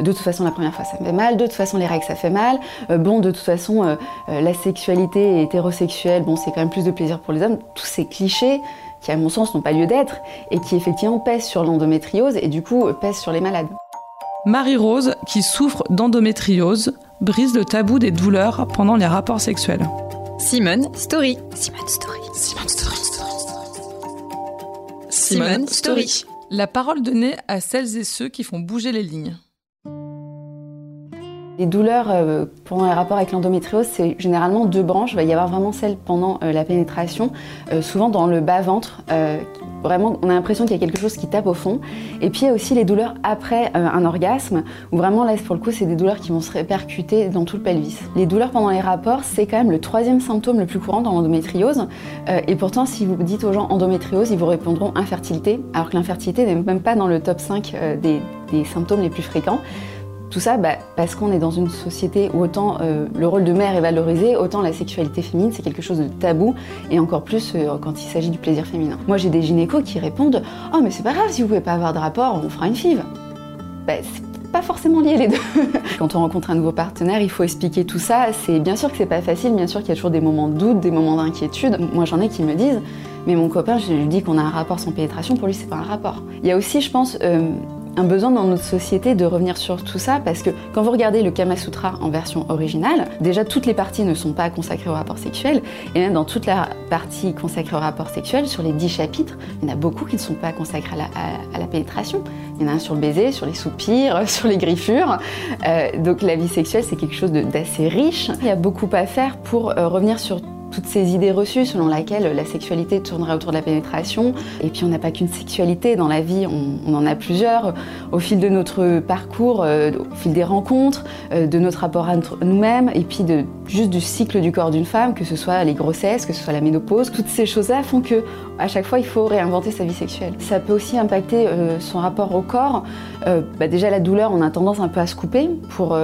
De toute façon, la première fois, ça me fait mal. De toute façon, les règles, ça fait mal. Euh, bon, de toute façon, euh, euh, la sexualité hétérosexuelle, bon, c'est quand même plus de plaisir pour les hommes. Tous ces clichés qui, à mon sens, n'ont pas lieu d'être et qui, effectivement, pèsent sur l'endométriose et, du coup, pèsent sur les malades. Marie-Rose, qui souffre d'endométriose, brise le tabou des douleurs pendant les rapports sexuels. Simone Story. Simone Story. Simone Story. Simone Story. La parole donnée à celles et ceux qui font bouger les lignes. Les douleurs euh, pendant les rapports avec l'endométriose, c'est généralement deux branches. Il va y avoir vraiment celle pendant euh, la pénétration, euh, souvent dans le bas-ventre. vraiment, on a l'impression qu'il y a quelque chose qui tape au fond. Et puis il y a aussi les douleurs après un orgasme, où vraiment là, pour le coup, c'est des douleurs qui vont se répercuter dans tout le pelvis. Les douleurs pendant les rapports, c'est quand même le troisième symptôme le plus courant dans l'endométriose. et pourtant, si vous dites aux gens endométriose, ils vous répondront infertilité, alors que l'infertilité n'est même pas dans le top 5 des, des symptômes les plus fréquents. Tout ça bah, parce qu'on est dans une société où autant euh, le rôle de mère est valorisé, autant la sexualité féminine c'est quelque chose de tabou et encore plus euh, quand il s'agit du plaisir féminin. Moi j'ai des gynécos qui répondent Oh mais c'est pas grave si vous pouvez pas avoir de rapport, on fera une FIV. Bah, pas forcément lié les deux. quand on rencontre un nouveau partenaire, il faut expliquer tout ça. C'est bien sûr que c'est pas facile, bien sûr qu'il y a toujours des moments de doute, des moments d'inquiétude. Moi j'en ai qui me disent mais mon copain, je lui dis qu'on a un rapport sans pénétration, pour lui c'est pas un rapport. Il y a aussi, je pense, euh, un besoin dans notre société de revenir sur tout ça parce que quand vous regardez le Kama Sutra en version originale, déjà toutes les parties ne sont pas consacrées au rapport sexuel et même dans toute la partie consacrée au rapport sexuel, sur les dix chapitres, il y en a beaucoup qui ne sont pas consacrés à la, pénétration. Il y en a un sur le baiser, sur les soupirs, sur les griffures. Euh, donc la vie sexuelle c'est quelque chose d'assez riche. Il y a beaucoup à faire pour euh, revenir sur toutes ces idées reçues selon lesquelles la sexualité tournerait autour de la pénétration. Et puis on n'a pas qu'une sexualité, dans la vie on, en a plusieurs. Au fil de notre parcours, euh, au fil des rencontres, euh, de notre rapport à nous-mêmes, et puis juste du cycle du corps d'une femme, que ce soit les grossesses, que ce soit la ménopause, toutes ces choses-là font que à chaque fois il faut réinventer sa vie sexuelle. Ça peut aussi impacter euh, son rapport au corps. Bah déjà la douleur, on a tendance un peu à se couper pour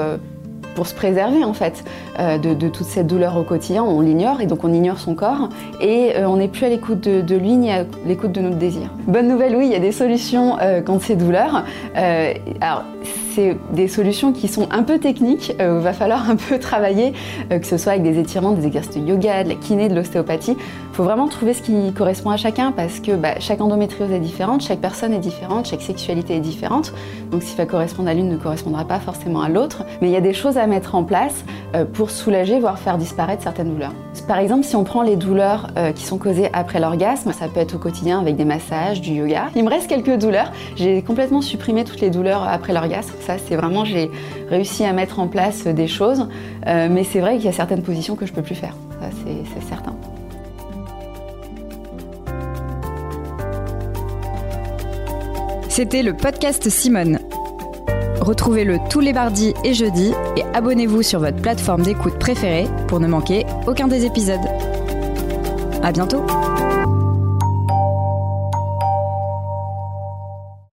pour se préserver en fait euh, de, toute cette douleur au quotidien. On l'ignore et donc on ignore son corps et euh, on n'est plus à l'écoute de, lui ni à l'écoute de notre désir. Bonne nouvelle, oui, il y a des solutions euh, quand c'est douleur. alors c'est des solutions qui sont un peu techniques, il va falloir un peu travailler, que ce soit avec des étirements, des exercices de yoga, de la kiné, de l'ostéopathie. Il faut vraiment trouver ce qui correspond à chacun parce que bah, chaque endométriose est différente, chaque personne est différente, chaque sexualité est différente. Donc si ça correspond à l'une, ne correspondra pas forcément à l'autre. Mais il y a des choses mettre en place euh, pour soulager, voire faire disparaître certaines douleurs. Par exemple, si on prend les douleurs euh, qui sont causées après l'orgasme, ça peut être au quotidien avec des massages, du yoga. Il me reste quelques douleurs. J'ai complètement supprimé toutes les douleurs après l'orgasme. Ça, c'est vraiment, j'ai réussi à mettre en place des choses. Euh, mais c'est vrai qu'il y a certaines positions que je peux plus faire. Ça, c'est certain. C'était le podcast Simone. Retrouvez-le tous les mardis et jeudis et abonnez-vous sur votre plateforme d'écoute préférée pour ne manquer aucun des épisodes. À bientôt!